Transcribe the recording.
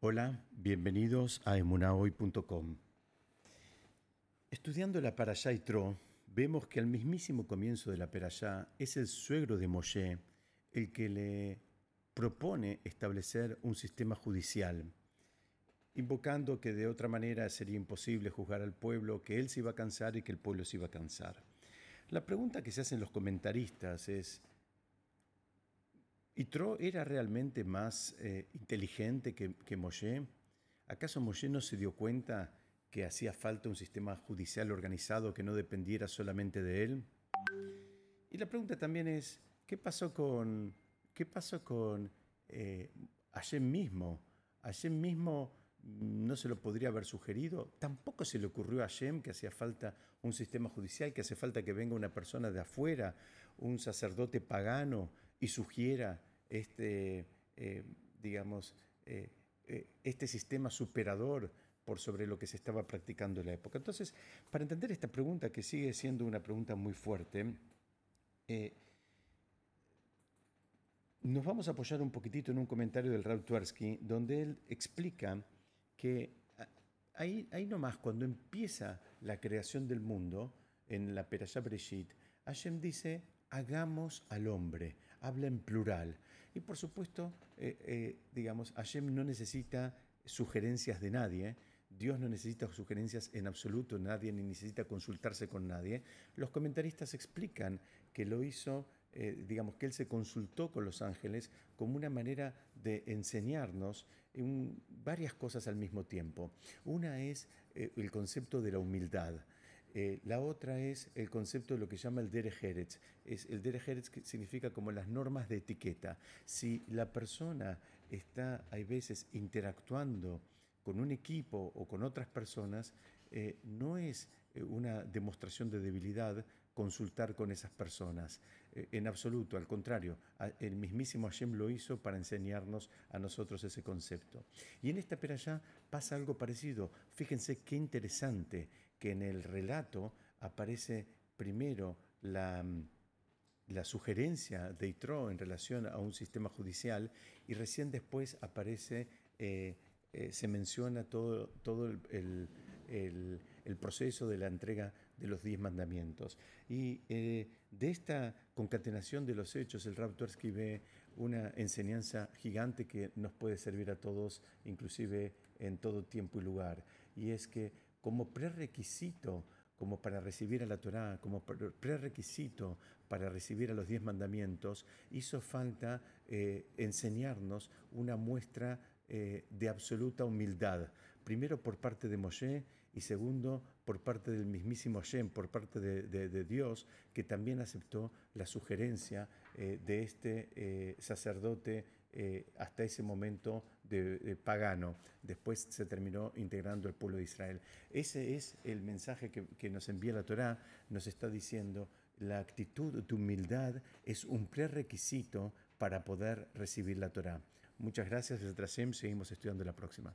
Hola, bienvenidos a emunahoy.com. Estudiando la Parashá Tro, vemos que al mismísimo comienzo de la Parashá es el suegro de Moshe el que le propone establecer un sistema judicial, invocando que de otra manera sería imposible juzgar al pueblo, que él se iba a cansar y que el pueblo se iba a cansar. La pregunta que se hacen los comentaristas es, ¿Itro era realmente más eh, inteligente que, que Moshe? ¿Acaso Moshe no se dio cuenta que hacía falta un sistema judicial organizado que no dependiera solamente de él? Y la pregunta también es, ¿qué pasó con, qué pasó con eh, Hashem mismo? ¿Hashem mismo no se lo podría haber sugerido? ¿Tampoco se le ocurrió a Hashem que hacía falta un sistema judicial, que hace falta que venga una persona de afuera, un sacerdote pagano, y sugiera este, eh, digamos, eh, eh, este sistema superador por sobre lo que se estaba practicando en la época. Entonces, para entender esta pregunta, que sigue siendo una pregunta muy fuerte, nos vamos a apoyar un poquitito en un comentario del Rav Tversky, donde él explica que ahí, ahí nomás, cuando empieza la creación del mundo, en la Perashá Breshit, Hashem dice, hagamos al hombre, habla en plural. Y por supuesto, eh, eh, digamos, Hashem no necesita sugerencias de nadie, Dios no necesita sugerencias en absoluto, nadie ni necesita consultarse con nadie. Los comentaristas explican que lo hizo, eh, digamos, que él se consultó con los ángeles como una manera de enseñarnos varias cosas al mismo tiempo. Una es el concepto de la humildad. Eh, la otra es el concepto de lo que llama el derech Es, el que significa como las normas de etiqueta. Si la persona está, hay veces, interactuando con un equipo o con otras personas, eh, no es eh, una demostración de debilidad consultar con esas personas, en absoluto, al contrario, el mismísimo Hashem lo hizo para enseñarnos a nosotros ese concepto. Y en esta peralla pasa algo parecido, fíjense qué interesante, que en el relato aparece primero la, la sugerencia de Itro en relación a un sistema judicial y recién después aparece, eh, eh, se menciona todo, todo el, proceso de la entrega de los diez mandamientos. Y eh, de esta concatenación de los hechos, el Rab Tversky ve una enseñanza gigante que nos puede servir a todos, inclusive en todo tiempo y lugar. Y es que como prerequisito como para recibir a la Torá, como prerequisito para recibir a los diez mandamientos, hizo falta eh, enseñarnos una muestra eh, de absoluta humildad, primero por parte de Moshe y segundo por parte del mismísimo Hashem, por parte de, Dios, que también aceptó la sugerencia eh, de este sacerdote eh, hasta ese momento de, pagano. Después se terminó integrando el pueblo de Israel. Ese es el mensaje que, nos envía la Torá, nos está diciendo, la actitud de humildad es un prerequisito para poder recibir la Torá. Muchas gracias, desde seguimos estudiando la próxima.